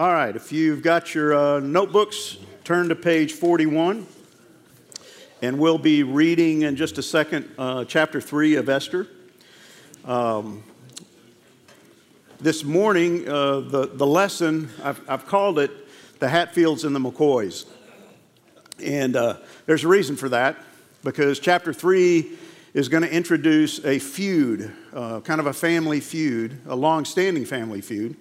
All right, if you've got your uh, notebooks, turn to page 41. And we'll be reading in just a second uh, chapter 3 of Esther. Um, this morning, uh, the, the lesson, I've, I've, called it The Hatfields and the McCoys. And uh, there's a reason for that, because chapter 3 is going to introduce a feud, uh, kind of a family feud, a long standing family feud.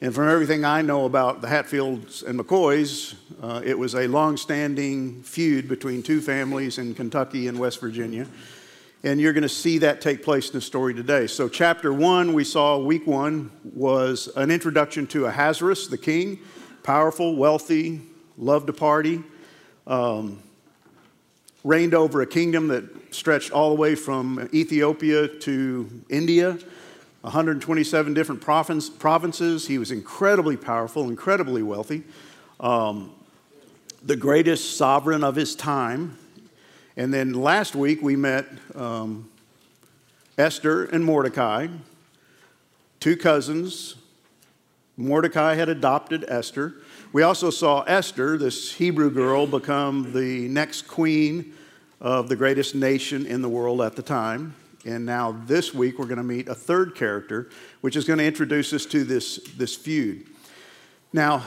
And from everything I know about the Hatfields and McCoys, uh, it was a long standing feud between two families in Kentucky and West Virginia. And you're going to see that take place in the story today. So, chapter one, we saw week one was an introduction to Ahasuerus, the king, powerful, wealthy, loved to party, um, reigned over a kingdom that stretched all the way from Ethiopia to India. 127 different provinces. He was incredibly powerful, incredibly wealthy, um, the greatest sovereign of his time. And then last week we met um, Esther and Mordecai, two cousins. Mordecai had adopted Esther. We also saw Esther, this Hebrew girl, become the next queen of the greatest nation in the world at the time. And now this week we're going to meet a third character, which is going to introduce us to this, this feud. Now,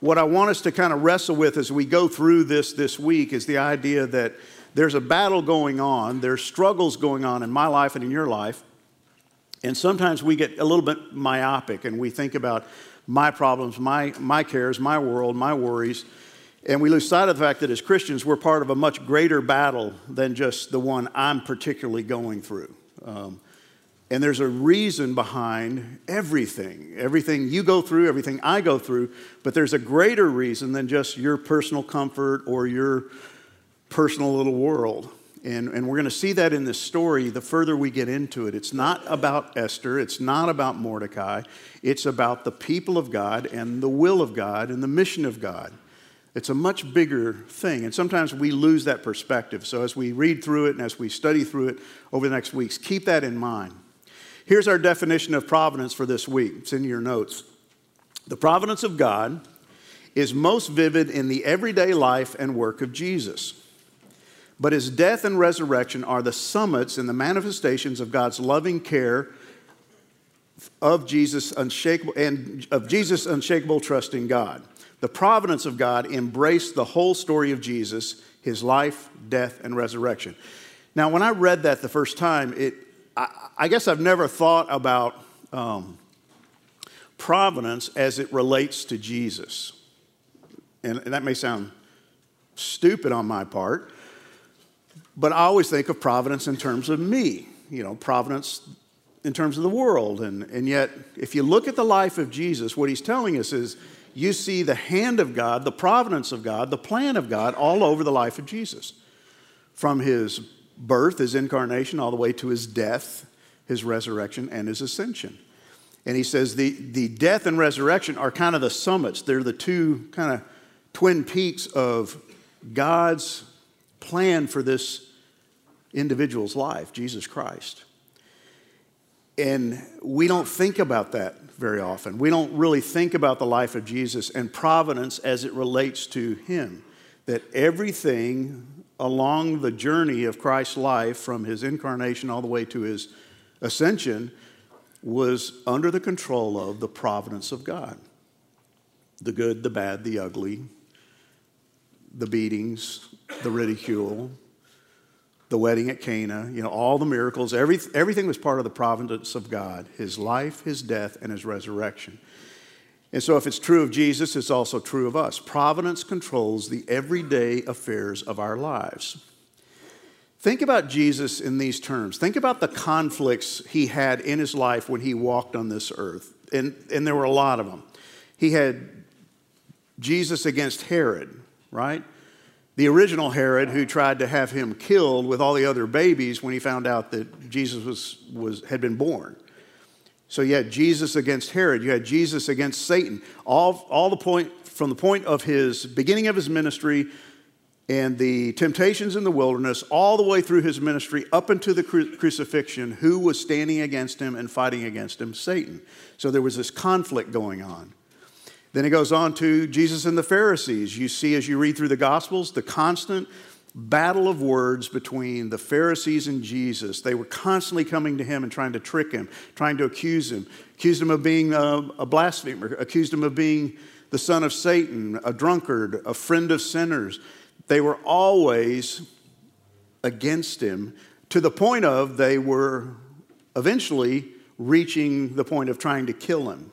what I want us to kind of wrestle with as we go through this this week is the idea that there's a battle going on, there's struggles going on in my life and in your life. And sometimes we get a little bit myopic and we think about my problems, my, my cares, my world, my worries. And we lose sight of the fact that as Christians, we're part of a much greater battle than just the one I'm particularly going through. Um, and there's a reason behind everything. Everything you go through, everything I go through, but there's a greater reason than just your personal comfort or your personal little world. And, and we're going to see that in this story the further we get into it. It's not about Esther, it's not about Mordecai, it's about the people of God and the will of God and the mission of God. It's a much bigger thing, and sometimes we lose that perspective. So, as we read through it and as we study through it over the next weeks, keep that in mind. Here's our definition of providence for this week. It's in your notes. The providence of God is most vivid in the everyday life and work of Jesus. But his death and resurrection are the summits and the manifestations of God's loving care of Jesus unshakable and of Jesus unshakable trust in God the providence of God embraced the whole story of Jesus, his life, death, and resurrection. Now, when I read that the first time, it, I, I guess I've never thought about um, providence as it relates to Jesus. And, and that may sound stupid on my part, but I always think of providence in terms of me, you know, providence in terms of the world. And, and yet, if you look at the life of Jesus, what he's telling us is you see the hand of God, the providence of God, the plan of God all over the life of Jesus. From his birth, his incarnation, all the way to his death, his resurrection, and his ascension. And he says the, the death and resurrection are kind of the summits. They're the two kind of twin peaks of God's plan for this individual's life, Jesus Christ. And we don't think about that very often. We don't really think about the life of Jesus and providence as it relates to him. That everything along the journey of Christ's life, from his incarnation all the way to his ascension, was under the control of the providence of God. The good, the bad, the ugly, the beatings, the ridicule, the wedding at Cana, you know, all the miracles, every, everything was part of the providence of God his life, his death, and his resurrection. And so, if it's true of Jesus, it's also true of us. Providence controls the everyday affairs of our lives. Think about Jesus in these terms. Think about the conflicts he had in his life when he walked on this earth. And, and there were a lot of them. He had Jesus against Herod, right? The original Herod who tried to have him killed with all the other babies when he found out that Jesus was, was, had been born. So you had Jesus against Herod, you had Jesus against Satan. All, all the point from the point of his beginning of his ministry and the temptations in the wilderness, all the way through his ministry up into the cru- crucifixion, who was standing against him and fighting against him? Satan. So there was this conflict going on. Then it goes on to Jesus and the Pharisees. You see, as you read through the Gospels, the constant battle of words between the Pharisees and Jesus. They were constantly coming to him and trying to trick him, trying to accuse him, accused him of being a, a blasphemer, accused him of being the son of Satan, a drunkard, a friend of sinners. They were always against him to the point of they were eventually reaching the point of trying to kill him.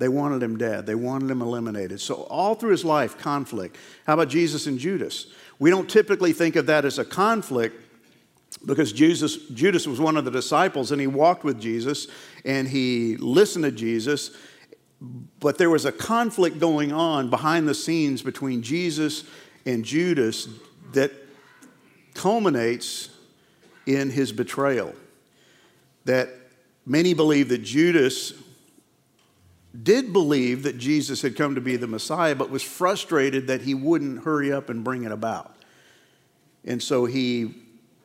They wanted him dead. They wanted him eliminated. So, all through his life, conflict. How about Jesus and Judas? We don't typically think of that as a conflict because Jesus, Judas was one of the disciples and he walked with Jesus and he listened to Jesus. But there was a conflict going on behind the scenes between Jesus and Judas that culminates in his betrayal. That many believe that Judas did believe that Jesus had come to be the Messiah, but was frustrated that he wouldn't hurry up and bring it about. And so he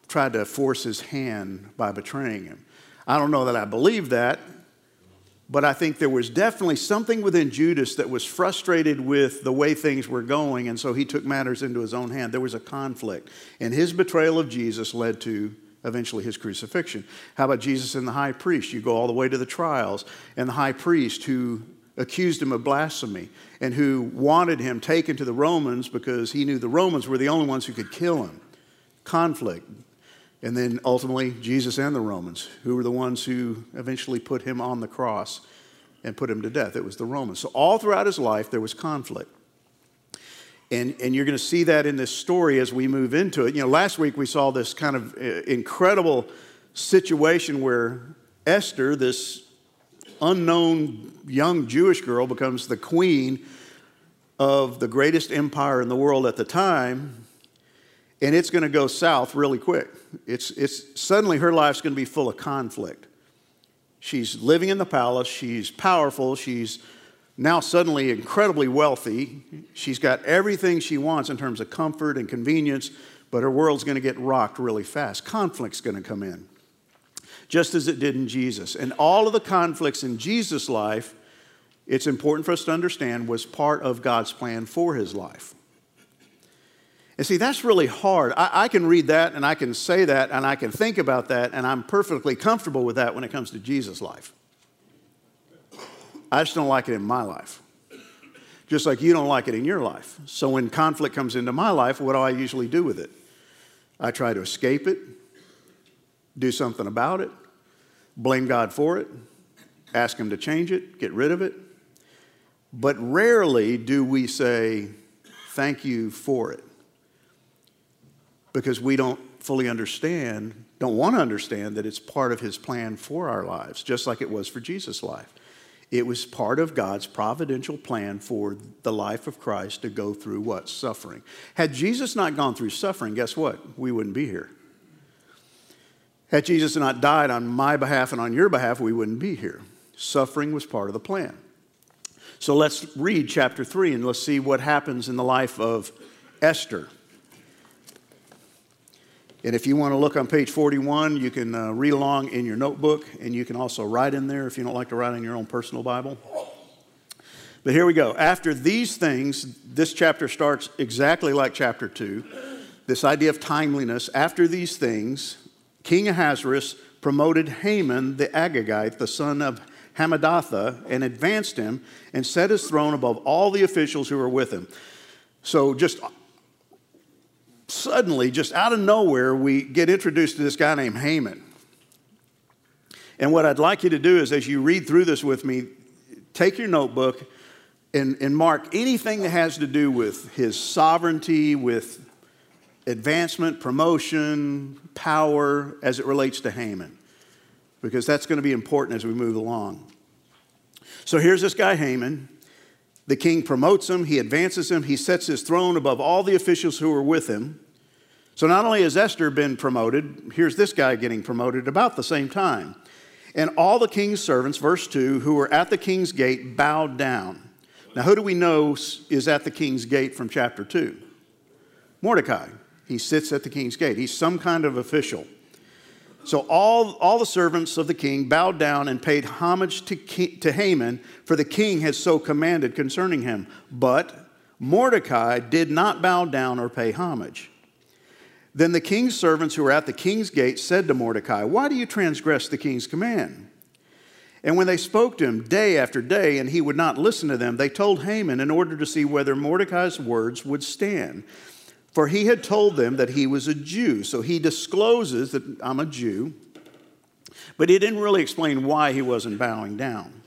tried to force his hand by betraying him. I don't know that I believe that, but I think there was definitely something within Judas that was frustrated with the way things were going, and so he took matters into his own hand. There was a conflict, and his betrayal of Jesus led to eventually his crucifixion. How about Jesus and the high priest? You go all the way to the trials, and the high priest who accused him of blasphemy and who wanted him taken to the Romans because he knew the Romans were the only ones who could kill him. Conflict. And then ultimately, Jesus and the Romans, who were the ones who eventually put him on the cross and put him to death. It was the Romans. So, all throughout his life, there was conflict. And, and you're going to see that in this story as we move into it. You know, last week we saw this kind of uh, incredible situation where Esther, this unknown young Jewish girl, becomes the queen of the greatest empire in the world at the time. And it's going to go south really quick. It's, it's suddenly her life's going to be full of conflict. She's living in the palace, she's powerful, she's now suddenly incredibly wealthy. She's got everything she wants in terms of comfort and convenience, but her world's going to get rocked really fast. Conflict's going to come in, just as it did in Jesus. And all of the conflicts in Jesus' life, it's important for us to understand, was part of God's plan for his life. And see, that's really hard. I, I, can read that and I can say that and I can think about that, and I'm perfectly comfortable with that when it comes to Jesus' life. I just don't like it in my life. Just like you don't like it in your life. So when conflict comes into my life, what do I usually do with it? I try to escape it, do something about it, blame God for it, ask Him to change it, get rid of it. But rarely do we say, Thank you for it. Because we don't fully understand, don't want to understand that it's part of His plan for our lives, just like it was for Jesus' life. It was part of God's providential plan for the life of Christ to go through what? Suffering. Had Jesus not gone through suffering, guess what? We wouldn't be here. Had Jesus not died on my behalf and on your behalf, we wouldn't be here. Suffering was part of the plan. So let's read chapter 3 and let's see what happens in the life of Esther. And if you want to look on page 41, you can uh, read along in your notebook, and you can also write in there if you don't like to write in your own personal Bible. But here we go. After these things, this chapter starts exactly like chapter 2. This idea of timeliness. After these things, King Ahasuerus promoted Haman the Agagite, the son of Hammedatha, and advanced him and set his throne above all the officials who were with him. So, just suddenly, just out of nowhere, we get introduced to this guy named Haman. And what I'd like you to do is, as you read through this with me, take your notebook and, and mark anything that has to do with his sovereignty, with advancement, promotion, power as it relates to Haman, because that's going to be important as we move along. So here's this guy, Haman. The king promotes him, he advances him, he sets his throne above all the officials who are with him. So not only has Esther been promoted, here's this guy getting promoted about the same time. And all the king's servants, verse 2, who were at the king's gate bowed down. Now, who do we know is at the king's gate from chapter 2? Mordecai. He sits at the king's gate. He's some kind of official. So all, all the servants of the king bowed down and paid homage to, to Haman, for the king had so commanded concerning him. But Mordecai did not bow down or pay homage. Then the king's servants who were at the king's gate said to Mordecai, Why do you transgress the king's command? And when they spoke to him day after day, and he would not listen to them, they told Haman in order to see whether Mordecai's words would stand. For he had told them that he was a Jew. So he discloses that I'm a Jew, but he didn't really explain why he wasn't bowing down.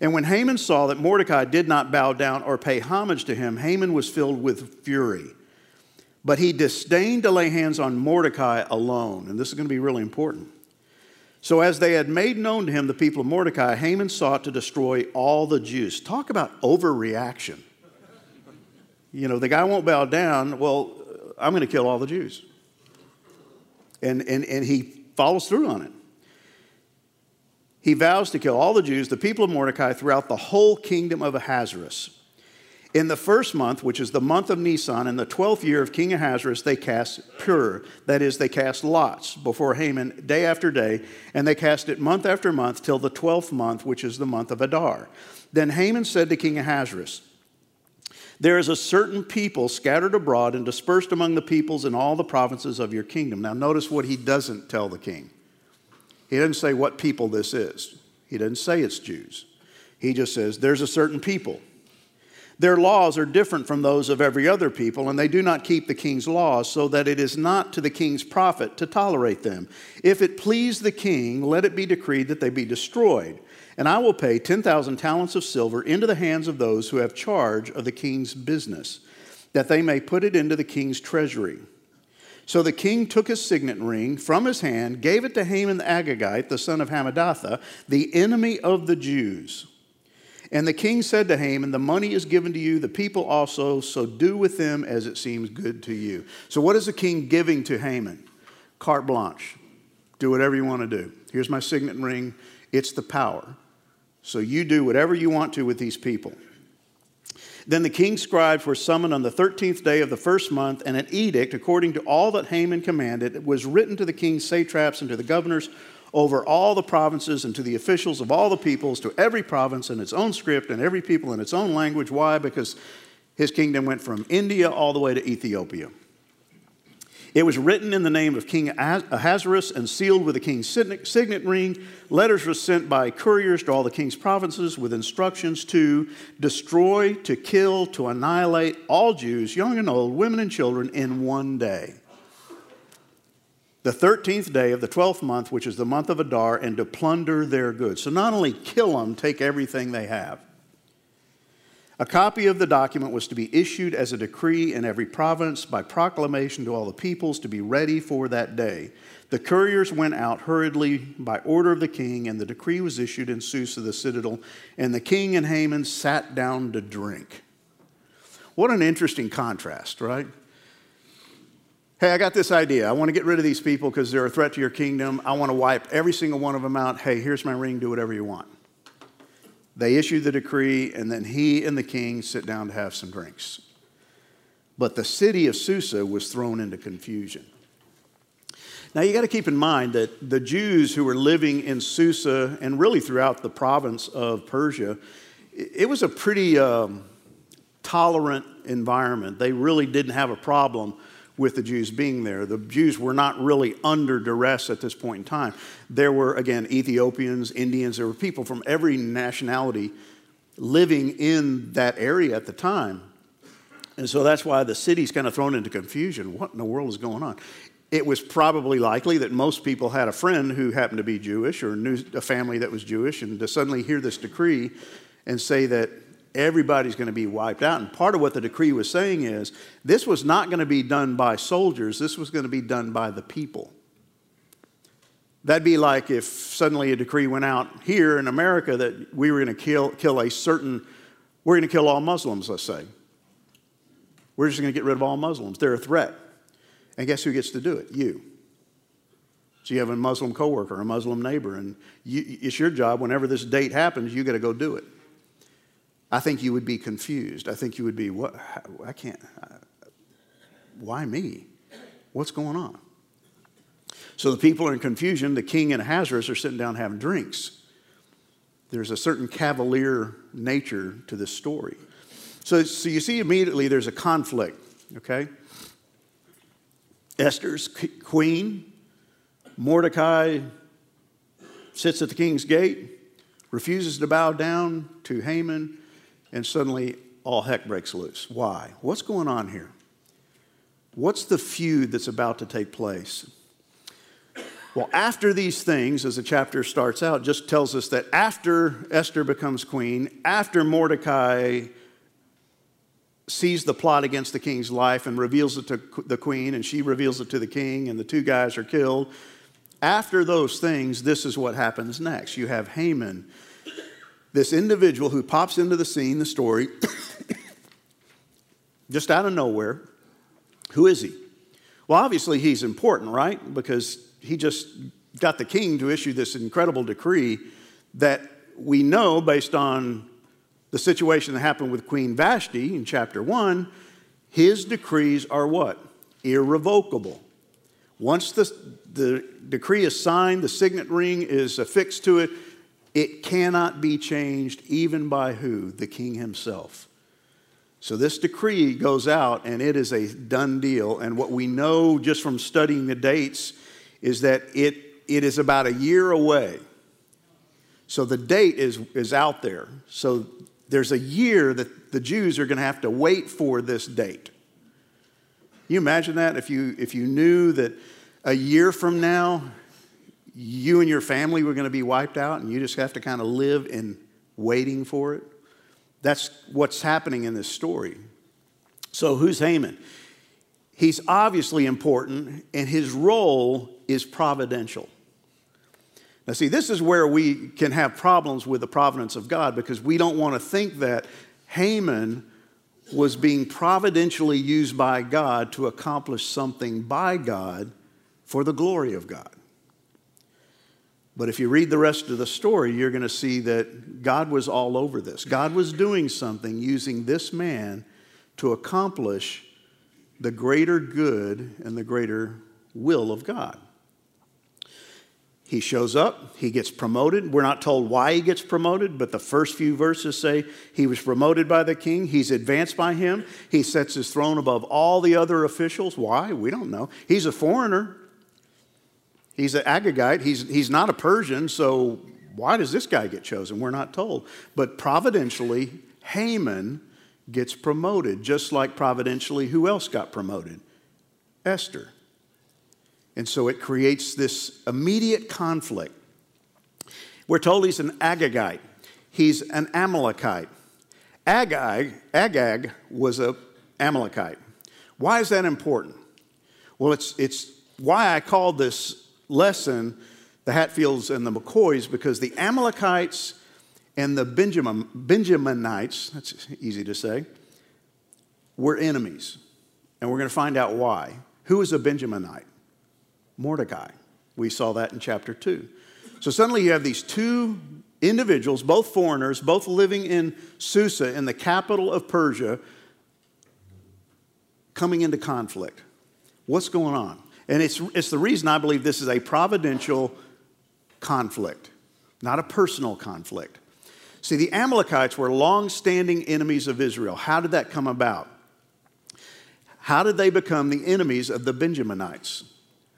And when Haman saw that Mordecai did not bow down or pay homage to him, Haman was filled with fury. But he disdained to lay hands on Mordecai alone. And this is going to be really important. So, as they had made known to him the people of Mordecai, Haman sought to destroy all the Jews. Talk about overreaction. You know, the guy won't bow down. Well, I'm going to kill all the Jews. And, and, and he follows through on it. He vows to kill all the Jews, the people of Mordecai, throughout the whole kingdom of Ahasuerus. In the first month, which is the month of Nisan, in the twelfth year of King Ahasuerus, they cast pur. That is, they cast lots before Haman day after day, and they cast it month after month till the twelfth month, which is the month of Adar. Then Haman said to King Ahasuerus, there is a certain people scattered abroad and dispersed among the peoples in all the provinces of your kingdom. Now, notice what he doesn't tell the king. He doesn't say what people this is, he doesn't say it's Jews. He just says, There's a certain people. Their laws are different from those of every other people, and they do not keep the king's laws, so that it is not to the king's profit to tolerate them. If it please the king, let it be decreed that they be destroyed and I will pay 10,000 talents of silver into the hands of those who have charge of the king's business, that they may put it into the king's treasury. So the king took his signet ring from his hand, gave it to Haman the Agagite, the son of Hammedatha, the enemy of the Jews. And the king said to Haman, The money is given to you, the people also, so do with them as it seems good to you. So, what is the king giving to Haman? Carte blanche. Do whatever you want to do. Here's my signet ring, it's the power. So you do whatever you want to with these people. Then the king's scribes were summoned on the 13th day of the first month, and an edict, according to all that Haman commanded, was written to the king's satraps and to the governors over all the provinces and to the officials of all the peoples, to every province in its own script and every people in its own language. Why? Because his kingdom went from India all the way to Ethiopia. It was written in the name of King Ahasuerus and sealed with the king's signet ring. Letters were sent by couriers to all the king's provinces with instructions to destroy, to kill, to annihilate all Jews, young and old, women and children, in one day. The 13th day of the 12th month, which is the month of Adar, and to plunder their goods. So not only kill them, take everything they have. A copy of the document was to be issued as a decree in every province by proclamation to all the peoples to be ready for that day. The couriers went out hurriedly by order of the king, and the decree was issued in Susa, the citadel, and the king and Haman sat down to drink. What an interesting contrast, right? Hey, I got this idea. I want to get rid of these people because they're a threat to your kingdom. I want to wipe every single one of them out. Hey, here's my ring, do whatever you want. They issue the decree, and then he and the king sit down to have some drinks. But the city of Susa was thrown into confusion. Now, you got to keep in mind that the Jews who were living in Susa and really throughout the province of Persia, it was a pretty um, tolerant environment. They really didn't have a problem with the Jews being there. The Jews were not really under duress at this point in time. There were, again, Ethiopians, Indians, there were people from every nationality living in that area at the time. And so that's why the city's kind of thrown into confusion. What in the world is going on? It was probably likely that most people had a friend who happened to be Jewish or knew a family that was Jewish, and to suddenly hear this decree and say that everybody's going to be wiped out. And part of what the decree was saying is this was not going to be done by soldiers, this was going to be done by the people. That'd be like if suddenly a decree went out here in America that we were going to kill, kill a certain, we're going to kill all Muslims, let's say. We're just going to get rid of all Muslims. They're a threat. And guess who gets to do it? You. So you have a Muslim coworker, a Muslim neighbor, and you, it's your job whenever this date happens, you got to go do it. I think you would be confused. I think you would be, what? I can't, uh, why me? What's going on? So the people are in confusion. The king and Ahasuerus are sitting down having drinks. There's a certain cavalier nature to this story. So, so you see immediately there's a conflict, okay? Esther's queen, Mordecai sits at the king's gate, refuses to bow down to Haman, and suddenly all heck breaks loose. Why? What's going on here? What's the feud that's about to take place? Well, after these things, as the chapter starts out, just tells us that after Esther becomes queen, after Mordecai sees the plot against the king's life and reveals it to the queen, and she reveals it to the king, and the two guys are killed. After those things, this is what happens next. You have Haman, this individual who pops into the scene, the story, just out of nowhere. Who is he? Well, obviously, he's important, right? Because he just got the king to issue this incredible decree that we know based on the situation that happened with Queen Vashti in chapter 1, his decrees are what? Irrevocable. Once the, the decree is signed, the signet ring is affixed to it, it cannot be changed even by who? The king himself. So this decree goes out and it is a done deal. And what we know just from studying the dates is that it, it is about a year away. So the date is, is out there. So there's a year that the Jews are going to have to wait for this date. You imagine that if you, if you knew that a year from now, you and your family were going to be wiped out and you just have to kind of live in waiting for it? That's what's happening in this story. So, who's Haman? He's obviously important, and his role is providential. Now, see, this is where we can have problems with the providence of God because we don't want to think that Haman was being providentially used by God to accomplish something by God for the glory of God. But if you read the rest of the story, you're going to see that God was all over this. God was doing something using this man to accomplish the greater good and the greater will of God. He shows up, he gets promoted. We're not told why he gets promoted, but the first few verses say he was promoted by the king, he's advanced by him, he sets his throne above all the other officials. Why? We don't know. He's a foreigner, he's an Agagite, he's, he's not a Persian, so why does this guy get chosen? We're not told. But providentially, Haman gets promoted, just like providentially, who else got promoted? Esther. And so it creates this immediate conflict. We're told he's an Agagite, he's an Amalekite. Agag, Agag was an Amalekite. Why is that important? Well, it's, it's why I called this lesson the Hatfields and the McCoys, because the Amalekites and the Benjamin, Benjaminites, that's easy to say, were enemies. And we're going to find out why. Who is a Benjaminite? Mordecai. We saw that in chapter 2. So suddenly you have these two individuals, both foreigners, both living in Susa, in the capital of Persia, coming into conflict. What's going on? And it's, it's the reason I believe this is a providential conflict, not a personal conflict. See, the Amalekites were long standing enemies of Israel. How did that come about? How did they become the enemies of the Benjaminites?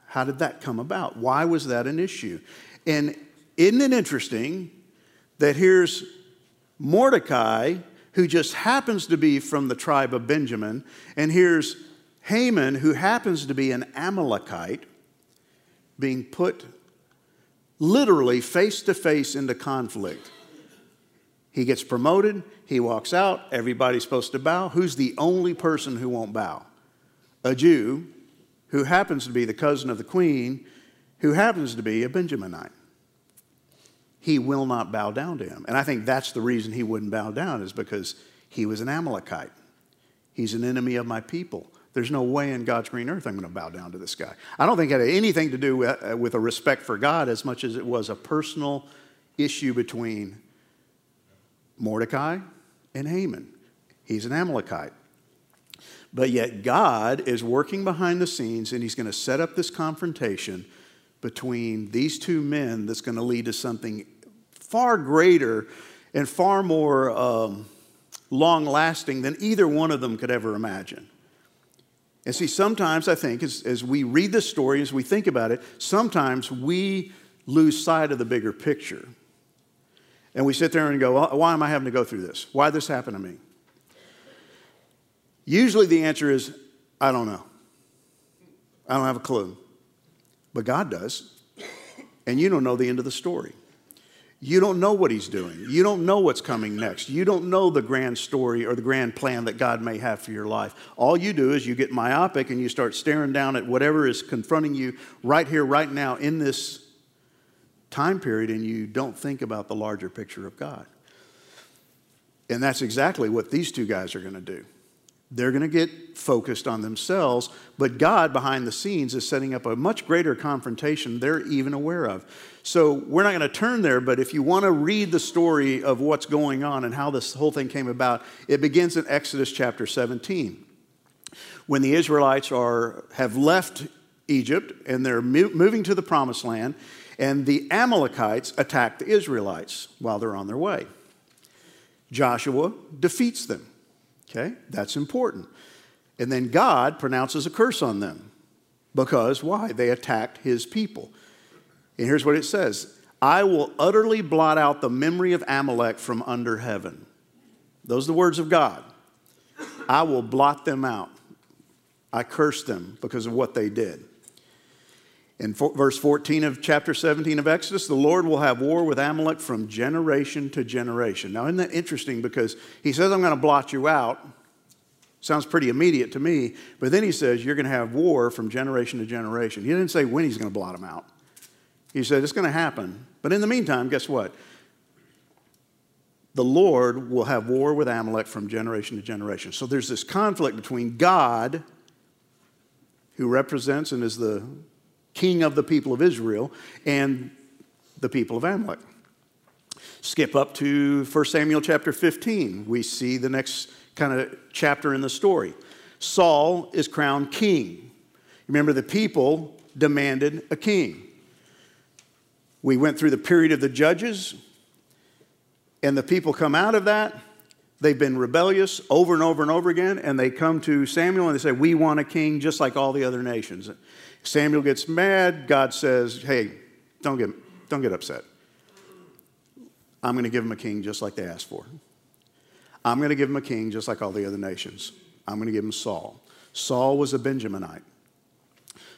How did that come about? Why was that an issue? And isn't it interesting that here's Mordecai, who just happens to be from the tribe of Benjamin, and here's Haman, who happens to be an Amalekite, being put literally face to face into conflict. He gets promoted, he walks out, everybody's supposed to bow. Who's the only person who won't bow? A Jew who happens to be the cousin of the queen, who happens to be a Benjaminite. He will not bow down to him. And I think that's the reason he wouldn't bow down, is because he was an Amalekite. He's an enemy of my people. There's no way in God's green earth I'm going to bow down to this guy. I don't think it had anything to do with, uh, with a respect for God as much as it was a personal issue between Mordecai and Haman. He's an Amalekite. But yet, God is working behind the scenes and He's going to set up this confrontation between these two men that's going to lead to something far greater and far more um, long lasting than either one of them could ever imagine. And see, sometimes I think as, as we read this story, as we think about it, sometimes we lose sight of the bigger picture. And we sit there and go, why am I having to go through this? Why this happen to me? Usually the answer is, I don't know. I don't have a clue. But God does. And you don't know the end of the story. You don't know what he's doing. You don't know what's coming next. You don't know the grand story or the grand plan that God may have for your life. All you do is you get myopic and you start staring down at whatever is confronting you right here, right now, in this time period, and you don't think about the larger picture of God. And that's exactly what these two guys are going to do. They're going to get focused on themselves, but God behind the scenes is setting up a much greater confrontation they're even aware of. So we're not going to turn there, but if you want to read the story of what's going on and how this whole thing came about, it begins in Exodus chapter 17. When the Israelites are, have left Egypt and they're moving to the promised land, and the Amalekites attack the Israelites while they're on their way. Joshua defeats them. Okay, that's important. And then God pronounces a curse on them because why? They attacked his people. And here's what it says I will utterly blot out the memory of Amalek from under heaven. Those are the words of God. I will blot them out. I curse them because of what they did. In verse 14 of chapter 17 of Exodus, the Lord will have war with Amalek from generation to generation. Now, isn't that interesting? Because he says, I'm going to blot you out. Sounds pretty immediate to me. But then he says, You're going to have war from generation to generation. He didn't say when he's going to blot them out. He said, It's going to happen. But in the meantime, guess what? The Lord will have war with Amalek from generation to generation. So there's this conflict between God, who represents and is the king of the people of Israel, and the people of Amalek. Skip up to 1 Samuel chapter 15. We see the next kind of chapter in the story. Saul is crowned king. Remember, the people demanded a king. We went through the period of the judges, and the people come out of that. They've been rebellious over and over and over again, and they come to Samuel and they say, We want a king just like all the other nations. Samuel gets mad. God says, Hey, don't get, don't get upset. I'm going to give him a king just like they asked for. I'm going to give him a king just like all the other nations. I'm going to give him Saul. Saul was a Benjaminite.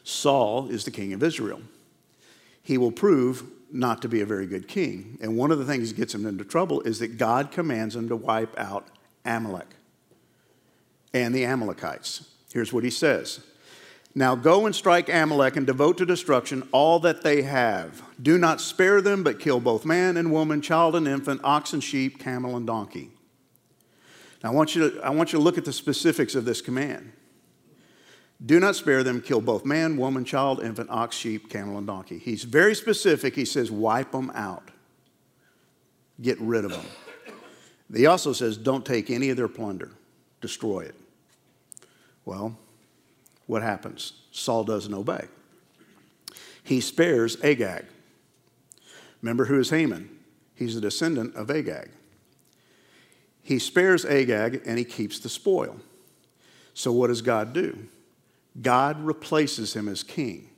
Saul is the king of Israel. He will prove not to be a very good king. And one of the things that gets him into trouble is that God commands him to wipe out Amalek and the Amalekites. Here's what he says now go and strike Amalek and devote to destruction all that they have. Do not spare them, but kill both man and woman, child and infant, ox and sheep, camel and donkey. Now I want you to, I want you to look at the specifics of this command. Do not spare them, kill both man, woman, child, infant, ox, sheep, camel, and donkey. He's very specific. He says, wipe them out, get rid of them. He also says, don't take any of their plunder, destroy it. Well, what happens? Saul doesn't obey. He spares Agag. Remember who is Haman? He's a descendant of Agag. He spares Agag and he keeps the spoil. So, what does God do? God replaces him as king.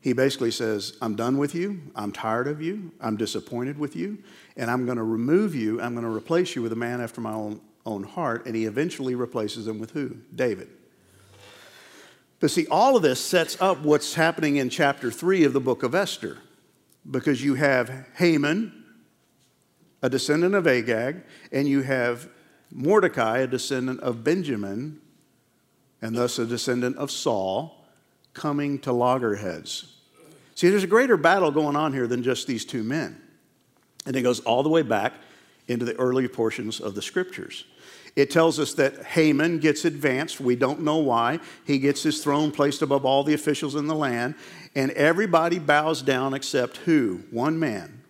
He basically says, I'm done with you. I'm tired of you. I'm disappointed with you. And I'm going to remove you. I'm going to replace you with a man after my own, own heart. And he eventually replaces him with who? David. But see, all of this sets up what's happening in chapter 3 of the book of Esther. Because you have Haman, a descendant of Agag, and you have Mordecai, a descendant of Benjamin, and thus a descendant of Saul, coming to loggerheads. See, there's a greater battle going on here than just these two men. And it goes all the way back into the early portions of the scriptures. It tells us that Haman gets advanced. We don't know why. He gets his throne placed above all the officials in the land, and everybody bows down except who? One man,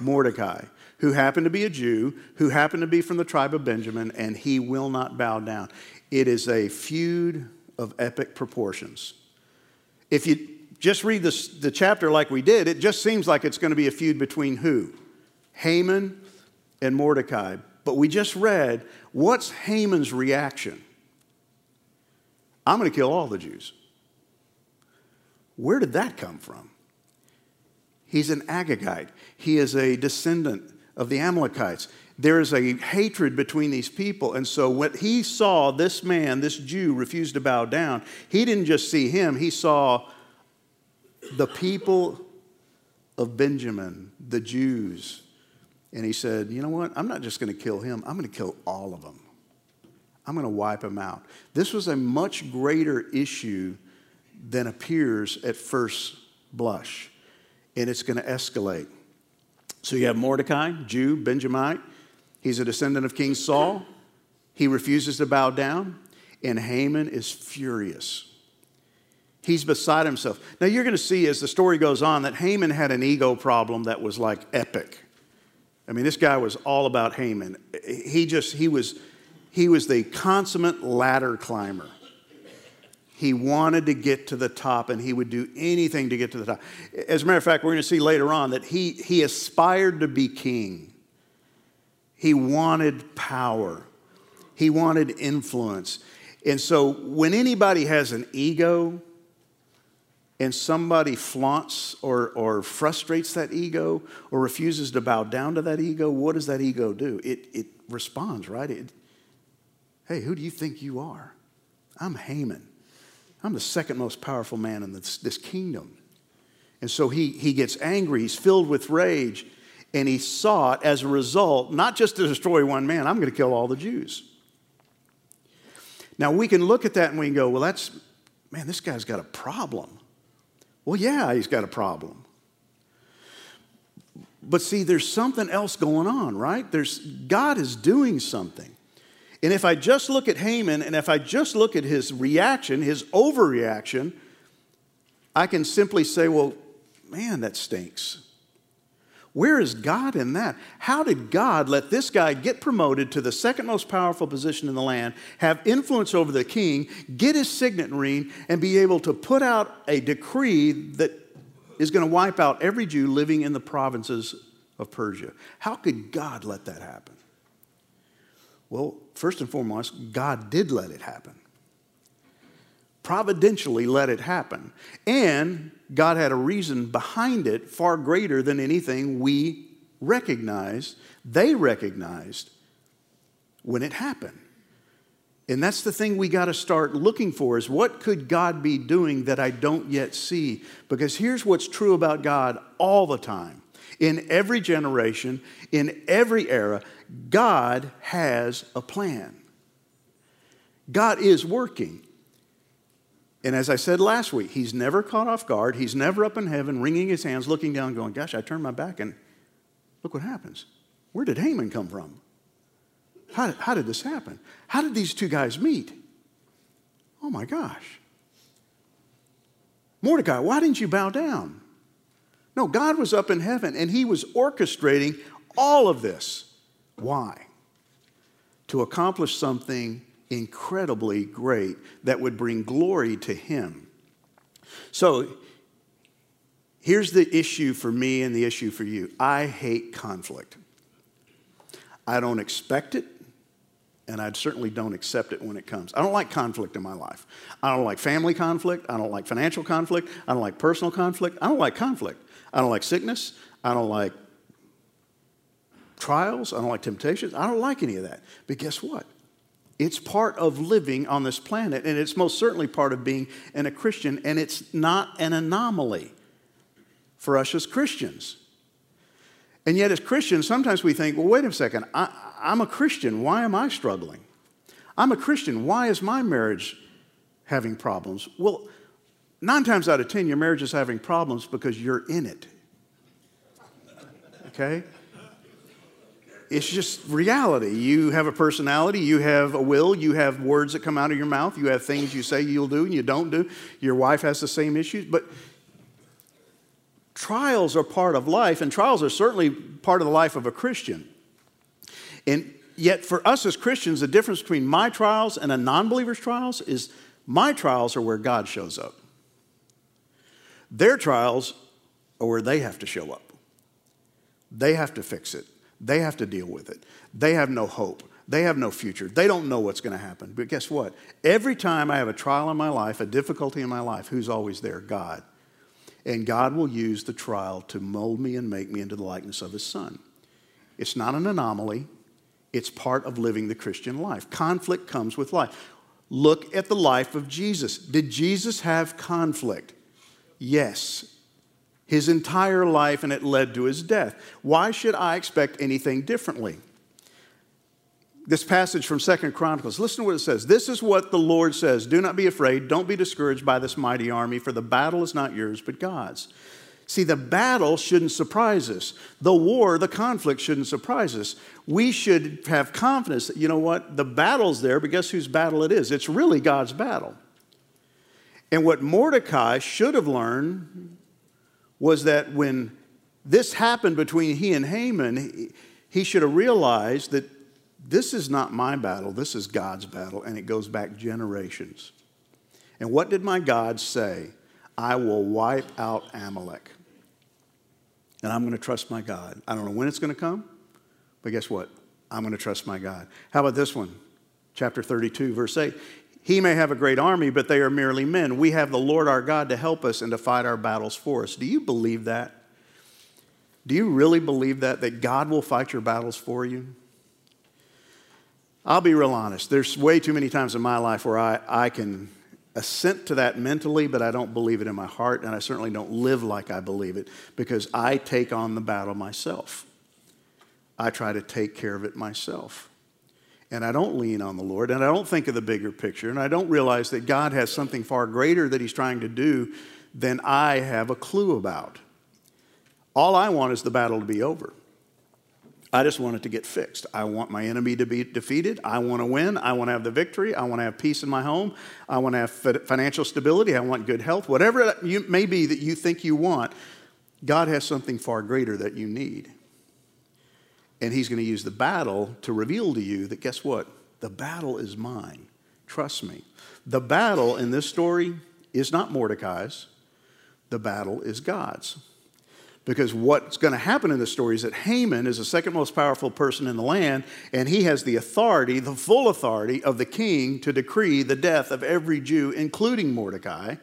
Mordecai, who happened to be a Jew, who happened to be from the tribe of Benjamin, and he will not bow down. It is a feud of epic proportions. If you just read this, the chapter like we did, it just seems like it's going to be a feud between who? Haman and Mordecai. But we just read what's Haman's reaction? I'm going to kill all the Jews. Where did that come from? He's an Agagite. He is a descendant of the Amalekites. There is a hatred between these people. And so when he saw this man, this Jew, refuse to bow down, he didn't just see him, he saw the people of Benjamin, the Jews. And he said, You know what? I'm not just going to kill him, I'm going to kill all of them. I'm going to wipe them out. This was a much greater issue than appears at first blush, and it's going to escalate. So you have Mordecai, Jew, Benjamite. He's a descendant of King Saul. He refuses to bow down, and Haman is furious. He's beside himself. Now, you're going to see as the story goes on that Haman had an ego problem that was like epic. I mean, this guy was all about Haman. He just, he was, he was the consummate ladder climber. He wanted to get to the top and he would do anything to get to the top. As a matter of fact, we're going to see later on that he, he aspired to be king. He wanted power, he wanted influence. And so when anybody has an ego, and somebody flaunts or, or frustrates that ego or refuses to bow down to that ego, what does that ego do? It, it responds, right? It, hey, who do you think you are? I'm Haman. I'm the second most powerful man in this, this kingdom. And so he, he gets angry, he's filled with rage, and he sought as a result not just to destroy one man, I'm going to kill all the Jews. Now we can look at that and we can go, well, that's, man, this guy's got a problem. Well, yeah, he's got a problem. But see, there's something else going on, right? There's God is doing something. And if I just look at Haman and if I just look at his reaction, his overreaction, I can simply say, well, man, that stinks. Where is God in that? How did God let this guy get promoted to the second most powerful position in the land, have influence over the king, get his signet ring, and be able to put out a decree that is going to wipe out every Jew living in the provinces of Persia? How could God let that happen? Well, first and foremost, God did let it happen. Providentially let it happen. And God had a reason behind it far greater than anything we recognized, they recognized when it happened. And that's the thing we got to start looking for is what could God be doing that I don't yet see? Because here's what's true about God all the time. In every generation, in every era, God has a plan. God is working. And as I said last week, he's never caught off guard. He's never up in heaven wringing his hands, looking down, going, Gosh, I turned my back and look what happens. Where did Haman come from? How, how did this happen? How did these two guys meet? Oh my gosh. Mordecai, why didn't you bow down? No, God was up in heaven and he was orchestrating all of this. Why? To accomplish something incredibly great that would bring glory to Him. So here's the issue for me and the issue for you I hate conflict. I don't expect it, and I certainly don't accept it when it comes. I don't like conflict in my life. I don't like family conflict. I don't like financial conflict. I don't like personal conflict. I don't like conflict. I don't like sickness. I don't like trials. I don't like temptations. I don't like any of that. But guess what? It's part of living on this planet, and it's most certainly part of being an, a Christian, and it's not an anomaly for us as Christians. And yet, as Christians, sometimes we think, well, wait a second, I, I'm a Christian. Why am I struggling? I'm a Christian. Why is my marriage having problems? Well, nine times out of ten, your marriage is having problems because you're in it. Okay? It's just reality. You have a personality, you have a will, you have words that come out of your mouth, you have things you say you'll do and you don't do. Your wife has the same issues, but trials are part of life, and trials are certainly part of the life of a Christian. And yet, for us as Christians, the difference between my trials and a non believer's trials is my trials are where God shows up. Their trials are where they have to show up. They have to fix it. They have to deal with it. They have no hope. They have no future. They don't know what's going to happen. But guess what? Every time I have a trial in my life, a difficulty in my life, who's always there? God. And God will use the trial to mold me and make me into the likeness of His Son. It's not an anomaly, it's part of living the Christian life. Conflict comes with life. Look at the life of Jesus. Did Jesus have conflict? Yes. His entire life, and it led to his death. Why should I expect anything differently? This passage from Second Chronicles, listen to what it says. This is what the Lord says Do not be afraid, don't be discouraged by this mighty army, for the battle is not yours, but God's. See, the battle shouldn't surprise us. The war, the conflict shouldn't surprise us. We should have confidence that, you know what, the battle's there, but guess whose battle it is? It's really God's battle. And what Mordecai should have learned was that when this happened between he and Haman, he should have realized that this is not my battle, this is God's battle, and it goes back generations. And what did my God say? I will wipe out Amalek. And I'm going to trust my God. I don't know when it's going to come, but guess what? I'm going to trust my God. How about this one? Chapter 32, verse 8. He may have a great army, but they are merely men. We have the Lord our God to help us and to fight our battles for us. Do you believe that? Do you really believe that? That God will fight your battles for you? I'll be real honest. There's way too many times in my life where I, I can assent to that mentally, but I don't believe it in my heart, and I certainly don't live like I believe it because I take on the battle myself. I try to take care of it myself. And I don't lean on the Lord, and I don't think of the bigger picture, and I don't realize that God has something far greater that He's trying to do than I have a clue about. All I want is the battle to be over. I just want it to get fixed. I want my enemy to be defeated. I want to win. I want to have the victory. I want to have peace in my home. I want to have financial stability. I want good health. Whatever it may be that you think you want, God has something far greater that you need. And He's going to use the battle to reveal to you that guess what? The battle is mine. Trust me. The battle in this story is not Mordecai's, the battle is God's. Because what's going to happen in the story is that Haman is the second most powerful person in the land, and he has the authority, the full authority of the king to decree the death of every Jew, including Mordecai,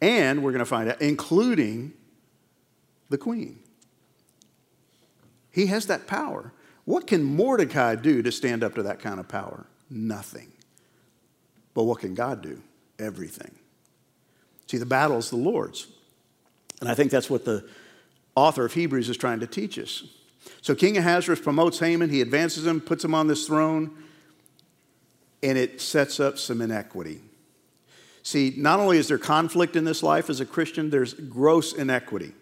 and we're going to find out, including the queen. He has that power. What can Mordecai do to stand up to that kind of power? Nothing. But what can God do? Everything. See, the battle is the Lord's. And I think that's what the author of Hebrews is trying to teach us. So King Ahasuerus promotes Haman, he advances him, puts him on this throne, and it sets up some inequity. See, not only is there conflict in this life as a Christian, there's gross inequity.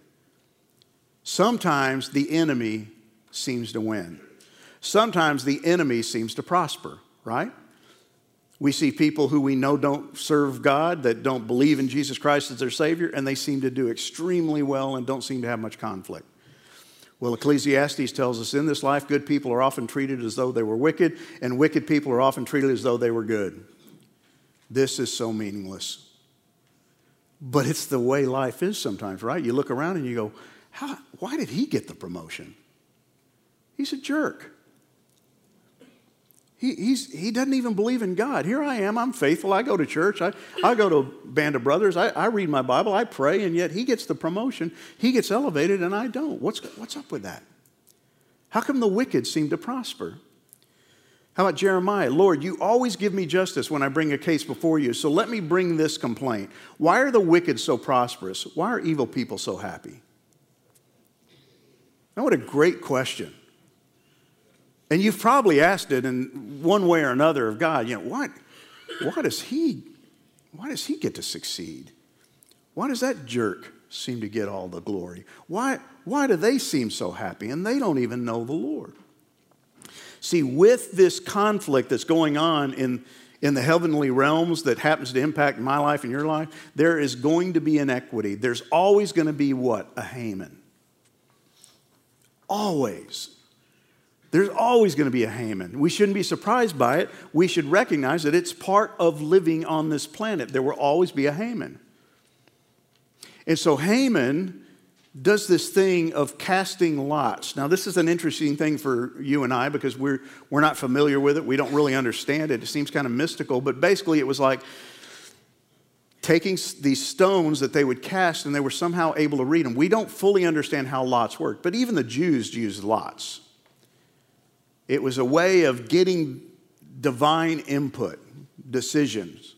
Sometimes the enemy seems to win. Sometimes the enemy seems to prosper, right? We see people who we know don't serve God, that don't believe in Jesus Christ as their Savior, and they seem to do extremely well and don't seem to have much conflict. Well, Ecclesiastes tells us in this life, good people are often treated as though they were wicked, and wicked people are often treated as though they were good. This is so meaningless. But it's the way life is sometimes, right? You look around and you go, How, why did he get the promotion? He's a jerk. He, he doesn't even believe in God. Here I am, I'm faithful. I go to church, I, I go to a band of brothers, I, I read my Bible, I pray, and yet he gets the promotion. He gets elevated, and I don't. What's, what's up with that? How come the wicked seem to prosper? How about Jeremiah? Lord, you always give me justice when I bring a case before you, so let me bring this complaint. Why are the wicked so prosperous? Why are evil people so happy? Now, what a great question. And you've probably asked it in one way or another of God, you know, what, why does he why does he get to succeed? Why does that jerk seem to get all the glory? Why, why do they seem so happy and they don't even know the Lord? See, with this conflict that's going on in, in the heavenly realms that happens to impact my life and your life, there is going to be inequity. There's always going to be what? A Haman. Always. There's always going to be a Haman. We shouldn't be surprised by it. We should recognize that it's part of living on this planet. There will always be a Haman. And so Haman does this thing of casting lots. Now, this is an interesting thing for you and I because we're, we're not familiar with it. We don't really understand it. It seems kind of mystical, but basically, it was like taking these stones that they would cast and they were somehow able to read them. We don't fully understand how lots work, but even the Jews used lots. It was a way of getting divine input, decisions.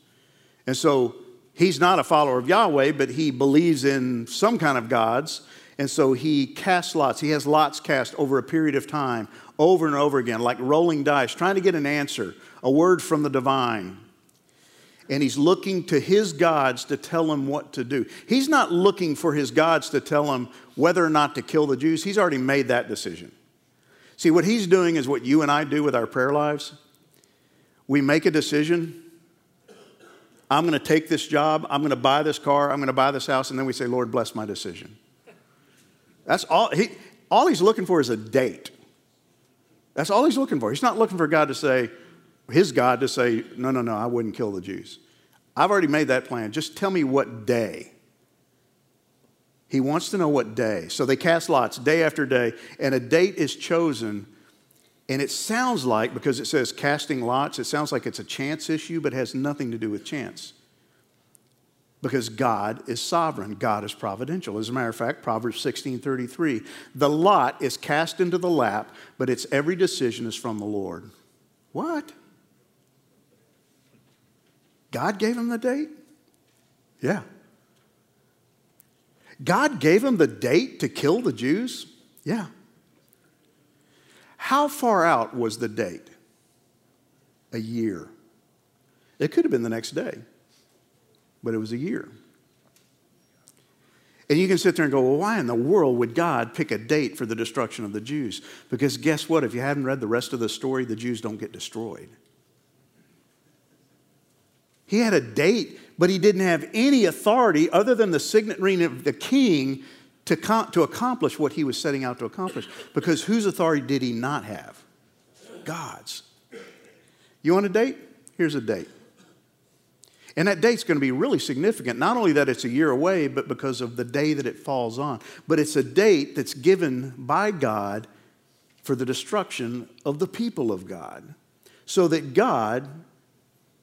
And so he's not a follower of Yahweh, but he believes in some kind of gods. And so he casts lots. He has lots cast over a period of time, over and over again, like rolling dice, trying to get an answer, a word from the divine. And he's looking to his gods to tell him what to do. He's not looking for his gods to tell him whether or not to kill the Jews. He's already made that decision. See, what he's doing is what you and I do with our prayer lives. We make a decision I'm going to take this job, I'm going to buy this car, I'm going to buy this house, and then we say, Lord, bless my decision. That's all, he, all he's looking for is a date. That's all he's looking for. He's not looking for God to say, his God to say, no, no, no, I wouldn't kill the Jews. I've already made that plan. Just tell me what day. He wants to know what day. So they cast lots day after day, and a date is chosen and it sounds like, because it says casting lots, it sounds like it's a chance issue, but has nothing to do with chance. Because God is sovereign, God is providential. As a matter of fact, Proverbs 16 33, the lot is cast into the lap, but its every decision is from the Lord. What? God gave him the date? Yeah. God gave him the date to kill the Jews? Yeah. How far out was the date? A year. It could have been the next day, but it was a year. And you can sit there and go, well, why in the world would God pick a date for the destruction of the Jews? Because guess what? If you haven't read the rest of the story, the Jews don't get destroyed. He had a date, but he didn't have any authority other than the signet ring of the king to, com- to accomplish what he was setting out to accomplish. Because whose authority did he not have? God's. You want a date? Here's a date. And that date's going to be really significant, not only that it's a year away, but because of the day that it falls on. But it's a date that's given by God for the destruction of the people of God, so that God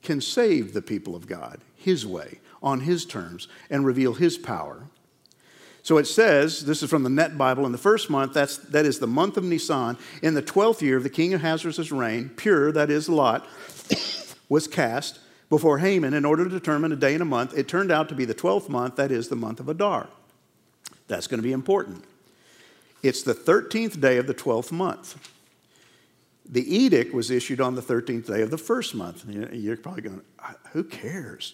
can save the people of God His way, on His terms, and reveal His power. So it says, this is from the Net Bible, in the first month, that's, that is the month of Nisan, in the 12th year of the king of Ahasuerus' reign, Pur, that is Lot, was cast before Haman in order to determine a day and a month. It turned out to be the 12th month, that is the month of Adar. That's going to be important. It's the 13th day of the 12th month. The edict was issued on the 13th day of the first month. You're probably going, who cares?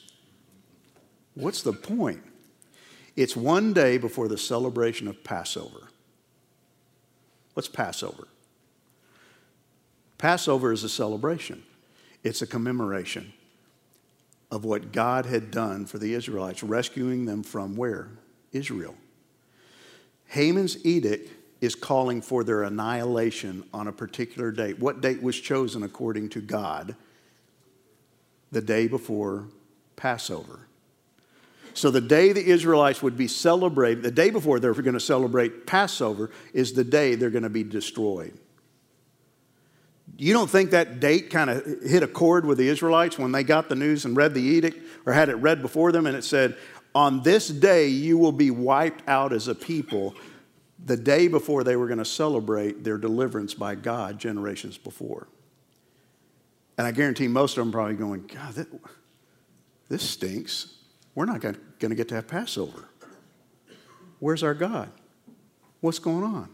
What's the point? It's one day before the celebration of Passover. What's Passover? Passover is a celebration, it's a commemoration of what God had done for the Israelites, rescuing them from where? Israel. Haman's edict is calling for their annihilation on a particular date. What date was chosen according to God? The day before Passover. So the day the Israelites would be celebrated, the day before they're going to celebrate Passover, is the day they're going to be destroyed. You don't think that date kind of hit a chord with the Israelites when they got the news and read the edict or had it read before them and it said, On this day you will be wiped out as a people, the day before they were going to celebrate their deliverance by God generations before. And I guarantee most of them probably going, God, this stinks we're not going to get to have Passover. Where's our God? What's going on?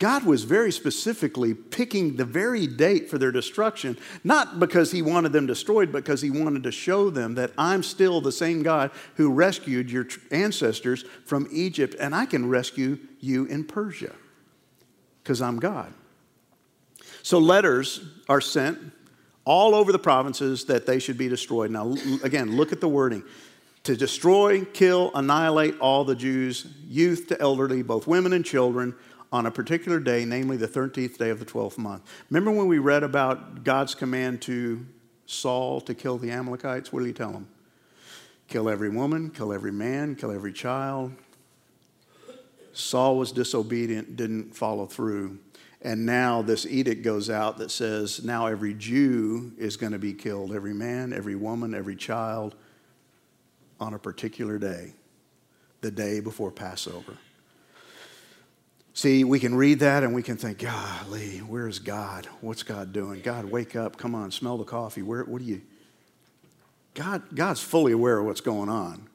God was very specifically picking the very date for their destruction, not because he wanted them destroyed, but because he wanted to show them that I'm still the same God who rescued your ancestors from Egypt, and I can rescue you in Persia because I'm God. So letters are sent all over the provinces that they should be destroyed. Now, again, look at the wording to destroy, kill, annihilate all the Jews, youth to elderly, both women and children, on a particular day, namely the 13th day of the 12th month. Remember when we read about God's command to Saul to kill the Amalekites? What did he tell him? kill every woman, kill every man, kill every child. Saul was disobedient, didn't follow through. And now this edict goes out that says now every Jew is going to be killed, every man, every woman, every child on a particular day, the day before Passover. See, we can read that and we can think, golly, where's God? What's God doing? God, wake up. Come on, smell the coffee. Where, what do you. God, God's fully aware of what's going on.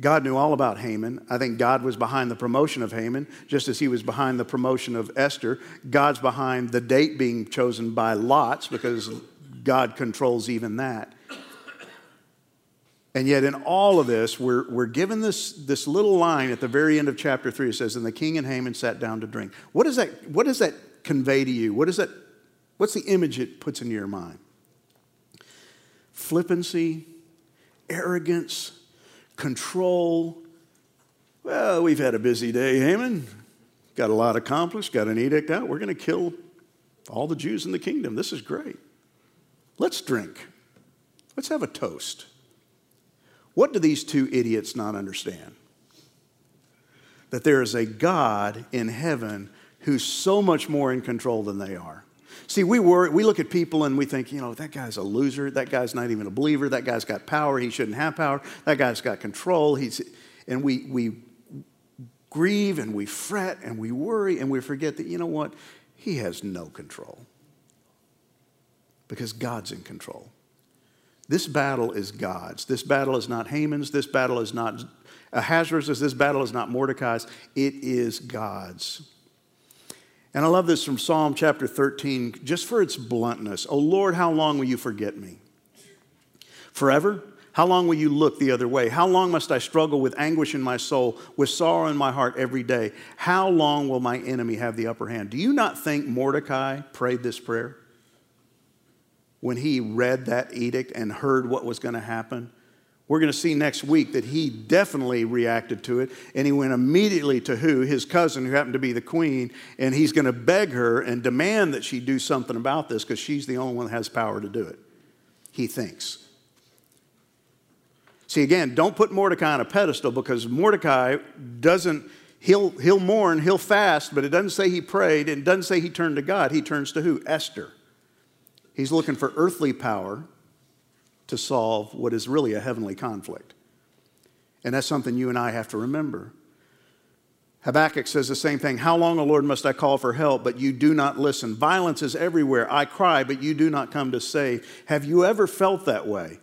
God knew all about Haman. I think God was behind the promotion of Haman, just as he was behind the promotion of Esther. God's behind the date being chosen by lots because God controls even that. And yet, in all of this, we're, we're given this, this little line at the very end of chapter 3. It says, And the king and Haman sat down to drink. What, is that, what does that convey to you? What is that, what's the image it puts into your mind? Flippancy, arrogance, control. Well, we've had a busy day, Haman. Got a lot accomplished, got an edict out. We're going to kill all the Jews in the kingdom. This is great. Let's drink. Let's have a toast. What do these two idiots not understand? That there is a God in heaven who's so much more in control than they are. See, we, worry, we look at people and we think, you know, that guy's a loser. That guy's not even a believer. That guy's got power. He shouldn't have power. That guy's got control. He's, and we, we grieve and we fret and we worry and we forget that, you know what? He has no control because God's in control. This battle is God's. This battle is not Haman's. This battle is not Ahasuerus. This battle is not Mordecai's. It is God's. And I love this from Psalm chapter 13, just for its bluntness. Oh Lord, how long will you forget me? Forever? How long will you look the other way? How long must I struggle with anguish in my soul, with sorrow in my heart every day? How long will my enemy have the upper hand? Do you not think Mordecai prayed this prayer? When he read that edict and heard what was going to happen. We're going to see next week that he definitely reacted to it, and he went immediately to who? His cousin, who happened to be the queen, and he's going to beg her and demand that she do something about this because she's the only one that has power to do it. He thinks. See, again, don't put Mordecai on a pedestal because Mordecai doesn't, he'll, he'll mourn, he'll fast, but it doesn't say he prayed, and doesn't say he turned to God. He turns to who? Esther. He's looking for earthly power to solve what is really a heavenly conflict. And that's something you and I have to remember. Habakkuk says the same thing. How long, O Lord, must I call for help, but you do not listen? Violence is everywhere. I cry, but you do not come to save. Have you ever felt that way?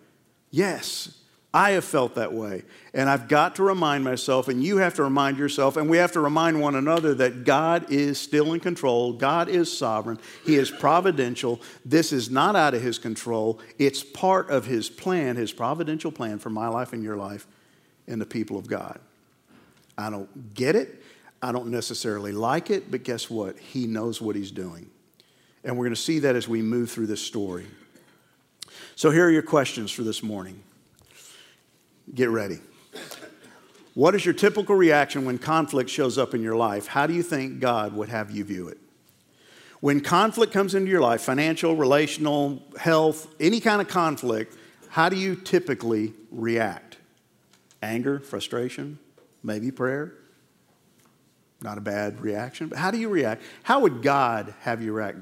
Yes. I have felt that way. And I've got to remind myself, and you have to remind yourself, and we have to remind one another that God is still in control. God is sovereign. He is providential. This is not out of His control. It's part of His plan, His providential plan for my life and your life and the people of God. I don't get it. I don't necessarily like it, but guess what? He knows what He's doing. And we're going to see that as we move through this story. So, here are your questions for this morning. Get ready. What is your typical reaction when conflict shows up in your life? How do you think God would have you view it? When conflict comes into your life, financial, relational, health, any kind of conflict, how do you typically react? Anger, frustration, maybe prayer? Not a bad reaction, but how do you react? How would God have you react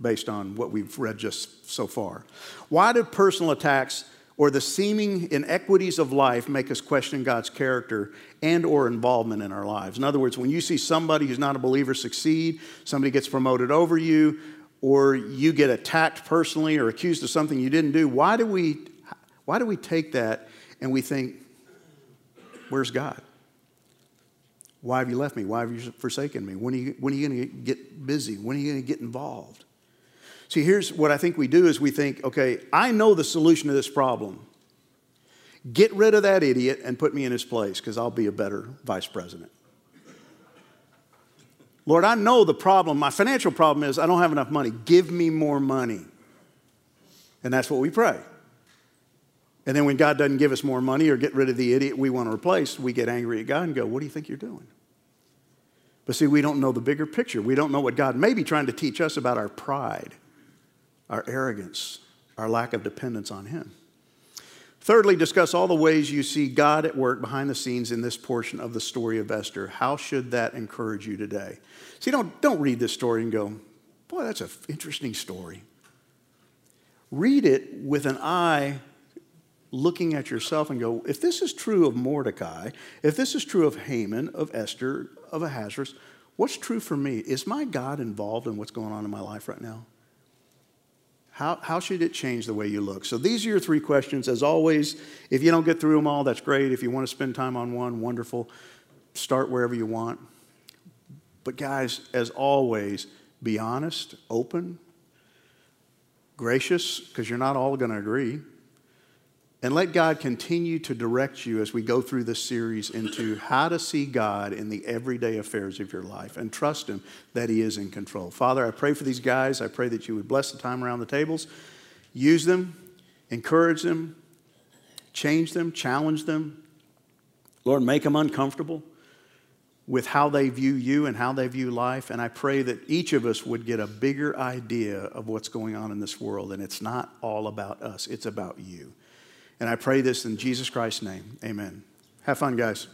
based on what we've read just so far? Why do personal attacks or the seeming inequities of life make us question God's character and or involvement in our lives. In other words, when you see somebody who's not a believer succeed, somebody gets promoted over you, or you get attacked personally or accused of something you didn't do, why do we why do we take that and we think, where's God? Why have you left me? Why have you forsaken me? When are you, when are you going to get busy? When are you going to get involved? See, here's what I think we do is we think, okay, I know the solution to this problem. Get rid of that idiot and put me in his place because I'll be a better vice president. Lord, I know the problem. My financial problem is I don't have enough money. Give me more money. And that's what we pray. And then when God doesn't give us more money or get rid of the idiot we want to replace, we get angry at God and go, What do you think you're doing? But see, we don't know the bigger picture. We don't know what God may be trying to teach us about our pride our arrogance, our lack of dependence on Him. Thirdly, discuss all the ways you see God at work behind the scenes in this portion of the story of Esther. How should that encourage you today? See, don't, don't read this story and go, boy, that's an interesting story. Read it with an eye looking at yourself and go, if this is true of Mordecai, if this is true of Haman, of Esther, of Ahasuerus, what's true for me? Is my God involved in what's going on in my life right now? How, how should it change the way you look? So these are your three questions. As always, if you don't get through them all, that's great. If you want to spend time on one, wonderful. Start wherever you want. But guys, as always, be honest, open, gracious, because you're not all going to agree. And let God continue to direct you as we go through this series into how to see God in the everyday affairs of your life and trust Him that He is in control. Father, I pray for these guys. I pray that you would bless the time around the tables, use them, encourage them, change them, challenge them. Lord, make them uncomfortable with how they view you and how they view life. And I pray that each of us would get a bigger idea of what's going on in this world. And it's not all about us, it's about you. And I pray this in Jesus Christ's name. Amen. Have fun, guys.